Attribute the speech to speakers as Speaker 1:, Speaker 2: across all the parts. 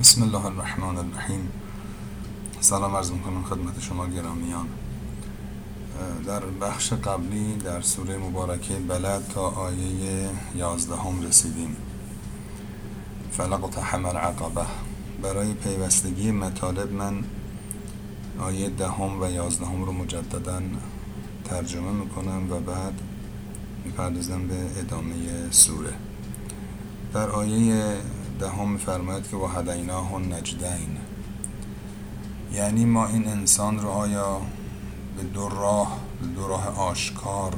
Speaker 1: بسم الله الرحمن الرحیم سلام عرض می‌کنم خدمت شما گرامیان. در بخش قبلی در سوره مبارکه بلد تا آیه یازدهم رسیدیم. فلق تحم العقبه برای پیوستگی مطالب من آیه دهم و یازدهم رو مجددا ترجمه می‌کنم و بعد می‌پردازم به ادامه سوره. در آیه دهم میفرماید که و هدیناه نجدین یعنی ما این انسان رو آیا به دو راه به دو راه آشکار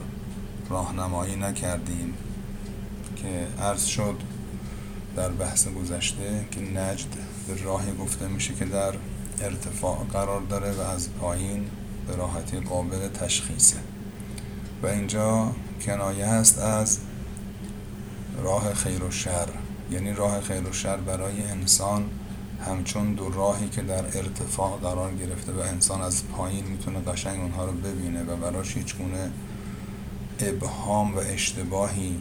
Speaker 1: راهنمایی نکردیم که عرض شد در بحث گذشته که نجد به راهی گفته میشه که در ارتفاع قرار داره و از پایین به راحتی قابل تشخیصه. و اینجا کنایه هست از راه خیر و شر. یعنی راه خیر و شر برای انسان همچون دو راهی که در ارتفاع قرار گرفته و انسان از پایین می‌تونه قشنگ اونها رو ببینه و براش هیچ گونه ابهام و اشتباهی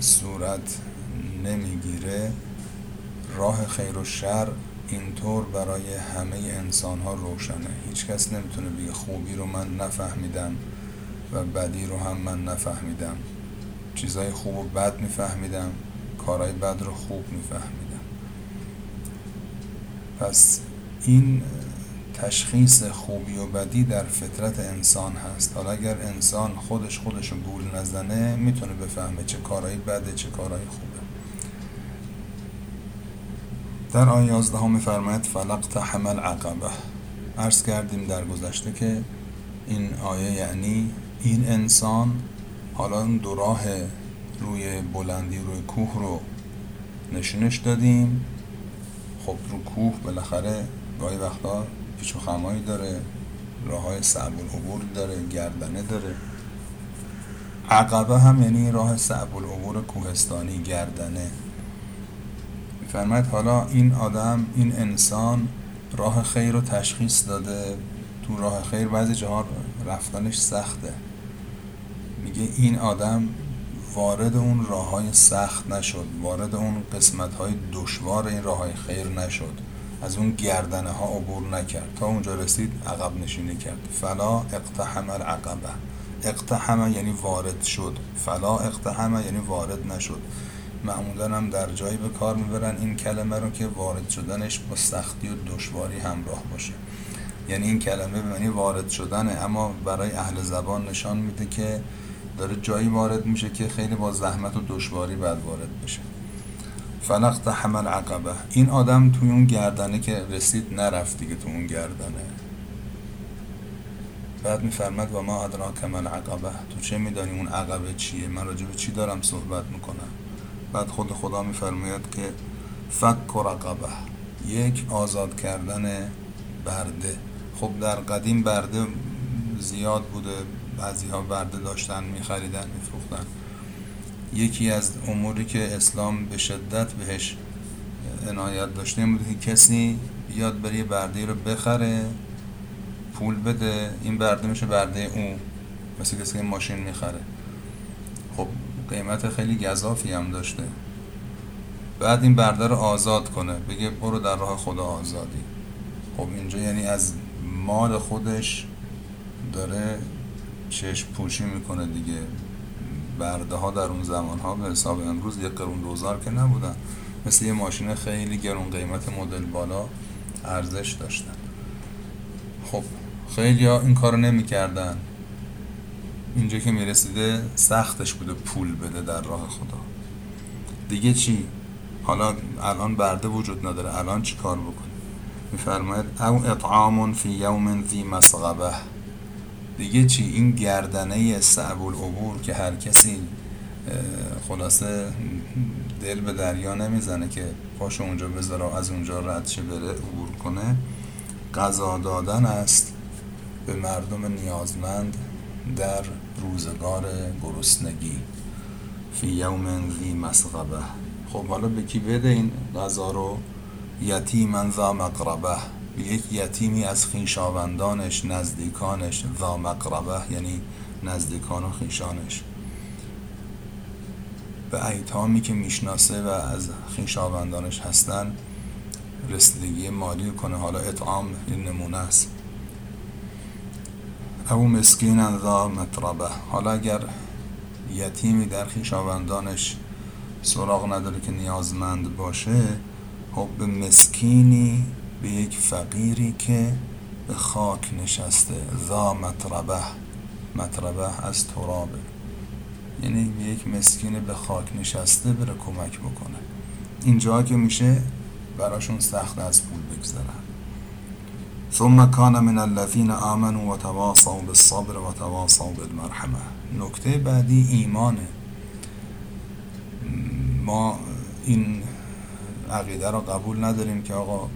Speaker 1: صورت نمی‌گیره. راه خیر و شر اینطور برای همه انسان ها روشنه. هیچ کس نمی‌تونه بگه خوبی رو من نفهمیدم و بدی رو هم من نفهمیدم. چیزای خوب و بد میفهمیدم. کارهای بد رو خوب میفهمیدم. پس این تشخیص خوبی و بدی در فطرت انسان هست. حالا اگر انسان خودش خودش رو گول نزنه می‌تونه بفهمه چه کارهایی بده چه کارهایی خوبه. در آیه 11 میفرماید فلق تحمل عقبه عرض کردیم در گذشته که این آیه یعنی این انسان حالا دو راه روی بلندی روی کوه رو نشونش دادیم. خب رو کوه بالاخره گاهی وقتا پیچ و خمایی داره راه های صعب العبور داره گردنه داره. عقبه هم یعنی راه صعب العبور کوهستانی گردنه. فرماید حالا این آدم این انسان راه خیر رو تشخیص داده. تو راه خیر بعضی جاها رفتنش سخته. میگه این آدم وارد اون راه های سخت نشد وارد اون قسمت های دشوار این راه های خیر نشد. از اون گردنه ها عبور نکرد. تا اونجا رسید عقب نشینی کرد. فلا اقتحم العقبه. اقتحم یعنی وارد شد. فلا اقتحم یعنی وارد نشد. معمولا هم در جایی به کار می‌برن این کلمه رو که وارد شدنش با سختی و دشواری همراه باشه. یعنی این کلمه به معنی وارد شدنه اما برای اهل زبان نشان میده که داره جایی وارد میشه که خیلی با زحمت و دشواری بعد وارد بشه. فلق حمل عقبه. این آدم توی اون گردنه که رسید نرفت دیگه تو اون گردنه. بعد میفرمد و ما ادراک من عقبه. تو چه میدانی اون عقبه چیه؟ من راجع به چی دارم صحبت می‌کنم؟ بعد خود خدا میفرماید که فک و رقبه. یک آزاد کردن برده. خب در قدیم برده زیاد بوده. بعضی ها برده داشتن میخریدن میفروختن. یکی از اموری که اسلام به شدت بهش عنایت داشته این بود که کسی بیاد بری برده رو بخره پول بده این برده میشه برده اون مثل کسی که ماشین می‌خره. خب قیمت خیلی گذافی هم داشته. بعد این برده رو آزاد کنه بگه برو در راه خدا آزادی. خب اینجا یعنی از مال خودش داره چشم پوشی می‌کنه دیگه. برده ها در اون زمان ها به حساب امروز یک قرون دوزار که نبودن. مثل یه ماشین خیلی گرون قیمت مدل بالا ارزش داشتن. خب خیلی ها این کارو نمی‌کردن. اینجا که می‌رسیده سختش بوده پول بده در راه خدا. دیگه چی؟ حالا الان برده وجود نداره. الان چی کار بکنی میفرماید او اطعام فی یوم ذی مسغبه. دیگه چی؟ این گردنه صعب العبور که هر کسی خلاصه دل به دریا نمی‌زنه که پاش اونجا بذاره از اونجا رد شه بره عبور کنه. غذا دادن است به مردم نیازمند در روزگار گرسنگی. فی یوم ذی مسغبه. خب حالا به کی بده این غذا رو؟ یتیما ذا مقربه. به یک یتیمی از خیشاوندانش نزدیکانش ذا مقربه یعنی نزدیکان و خیشانش به ایتامی که می‌شناسه و از خیشاوندانش هستن رسیدگی مالی کنه. حالا اطعام این نمونه است. او مسکین ذا مطربه حالا اگر یتیمی در خیشاوندانش سراغ نداره که نیازمند باشه خب به مسکینی به یک فقیری که به خاک نشسته. ذا مطربه. مطربه از ترابه. یعنی یک مسکین به خاک نشسته بره کمک بکنه. اینجا که میشه براشون سخت از پول بگذارن ثم کان من الذین آمنوا و تواصوا بالصبر و تواصوا بالمرحمه. نکته بعدی ایمانه. ما این عقیده را قبول نداریم که آقا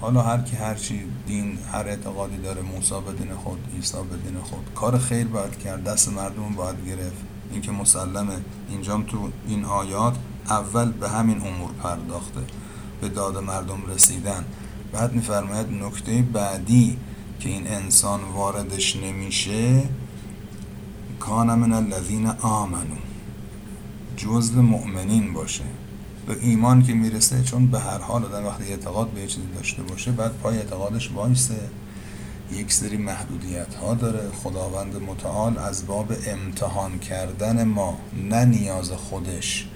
Speaker 1: حالا هر کی هر چی دین هر اعتقادی داره موسی به دین خود عیسی به دین خود. کار خیر باید کرد دست مردم باید گرفت. این که مسلمه. اینجام تو این آیات اول به همین امور پرداخته به داد مردم رسیدن. بعد میفرماید نکته بعدی که این انسان واردش نمیشه کان من الذین آمنو جزء مؤمنین باشه. به ایمان که می‌رسه چون به هر حال آدم وقتی اعتقاد به چیزی داشته باشه بعد پای اعتقادش وایسه. یک سری محدودیت ها داره. خداوند متعال از باب امتحان کردن ما نه نیاز خودش.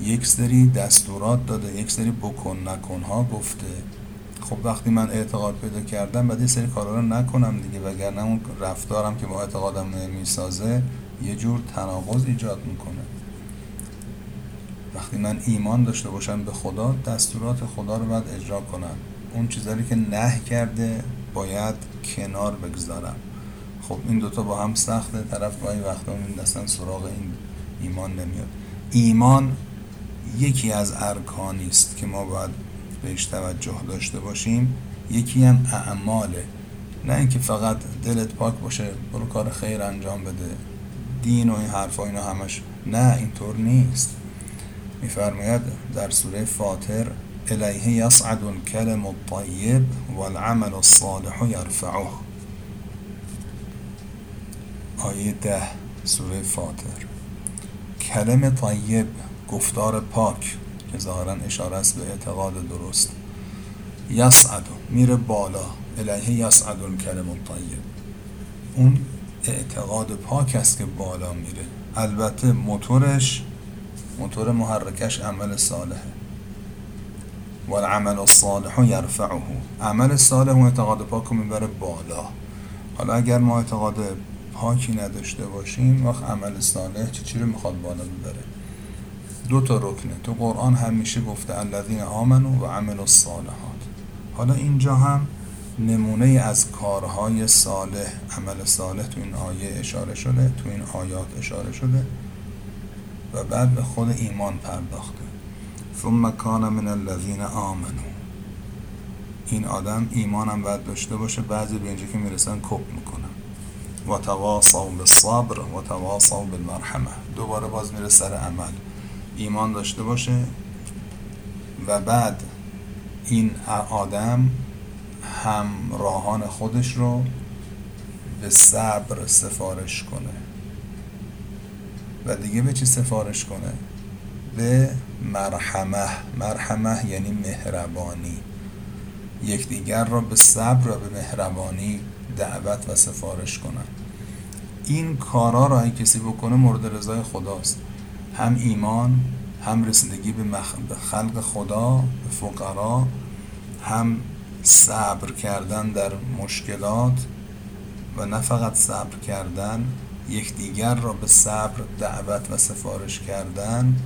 Speaker 1: یک سری دستورات داده یک سری بکن نکن ها گفته. خب وقتی من اعتقاد پیدا کردم بعد یه سری کارا رو نکنم دیگه وگرنه اون رفتارم که با اعتقادم نمی‌سازه یه جور تناقض ایجاد می‌کنه. وقتی من ایمان داشته باشم به خدا دستورات خدا رو باید اجرا کنم. اون چیزایی که نه کرده باید کنار بگذارم. خب این دوتا با هم سخته. طرف گاهی وقتا دستن سراغ این ایمان نمیاد. ایمان یکی از ارکانی است که ما باید بهش توجه داشته باشیم. یکی هم اعماله. نه اینکه فقط دلت پاک باشه برو کار خیر انجام بده. دین و این حرفا اینا همش. نه اینطور نیست. میفرماید در سوره فاطر الیه یصعد الکلم الطیب والعمل الصالح یرفعه. آیه ده سوره فاطر. کلم طیب گفتار پاک. که ظاهرا اشاره است به اعتقاد درست. یصعد میره بالا. الیه یصعد الکلم الطیب. اون اعتقاد پاک است که بالا میره. البته موتورش موتور محرکش عمل صالحه. و العمل الصالح یرفعه. عمل صالح و اعتقاد پاک رو می‌بره بالا. حالا اگر ما اعتقاد پاکی نداشته باشیم وقت عمل صالح چی چی رو می‌خواد بالا ببره؟ دو تا رکنه. تو قرآن همیشه گفته الذین آمنو و عمل الصالحات. حالا اینجا هم نمونه از کارهای صالح عمل صالح تو این آیه اشاره شده تو این آیات اشاره شده. و بعد به خود ایمان پرداخته. ثم کان من الذین آمنو. این آدم ایمانم باید داشته باشه بعضی به اینجا که می‌رسن کپ می‌کنن. و تواصوا بالصبر و تواصوا بالمرحمه. دوباره باز میره سر عمل. ایمان داشته باشه و بعد این آدم همراهان خودش رو به صبر سفارش کنه. و دیگه به چی سفارش کنه؟ به مرحمه. مرحمه یعنی مهربانی. یکدیگر را به صبر و به مهربانی دعوت و سفارش کنن. این کارا را این کسی بکنه مورد رضای خداست. هم ایمان هم رسیدگی به, خلق خدا به فقرا هم صبر کردن در مشکلات و نه فقط صبر کردن یکدیگر را به صبر دعوت و سفارش کردن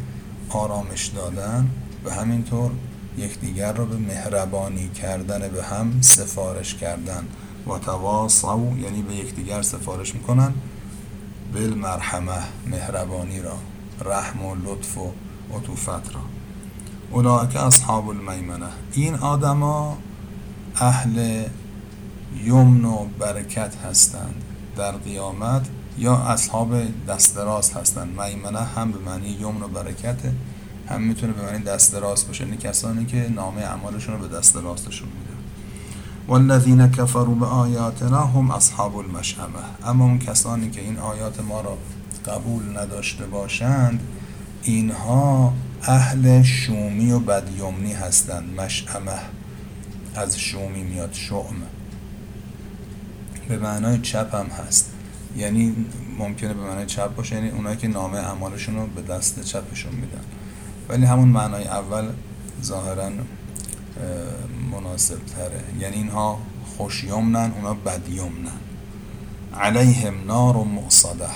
Speaker 1: آرامش دادن و همینطور یکدیگر را به مهربانی کردن به هم سفارش کردن. و تواصو یعنی به یکدیگر سفارش می‌کنن. بالمرحمه مهربانی را رحم و لطف و عطوفت را. اولئک اصحاب المیمنه این آدما اهل یمن و برکت هستند. در قیامت یا اصحاب دست راست هستند. میمنه هم به معنی یمن و برکت هم می‌تونه به معنی دست راست باشه. یعنی کسانی که نامه اعمالشون رو به دست راستشون میده. والذین کفروا به آیاتنا هم اصحاب المشعمه اما اون کسانی که این آیات ما را قبول نداشته باشند اینها اهل شومی و بدیومنی هستند. مشعمه از شومی میاد. شعم به معنای چپ هم هست. یعنی ممکنه به معنای چپ باشه یعنی اونایی که نامه اعمالشون رو به دست چپشون میدن. ولی همون معنای اول ظاهرا مناسب تره یعنی اینها خوشیمنن اونا بدیمنن. علیهم نار و مقصده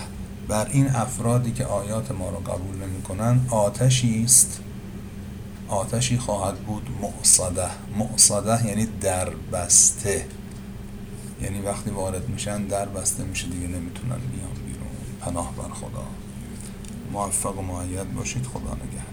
Speaker 1: بر این افرادی که آیات ما رو قبول نمی‌کنن آتشی است. آتشی خواهد بود مقصده مقصده یعنی در بسته یعنی وقتی وارد میشن در بسته میشه دیگه نمی‌تونن بیان بیرون. پناه بر خدا. موفق و معید باشید. خدا نگهد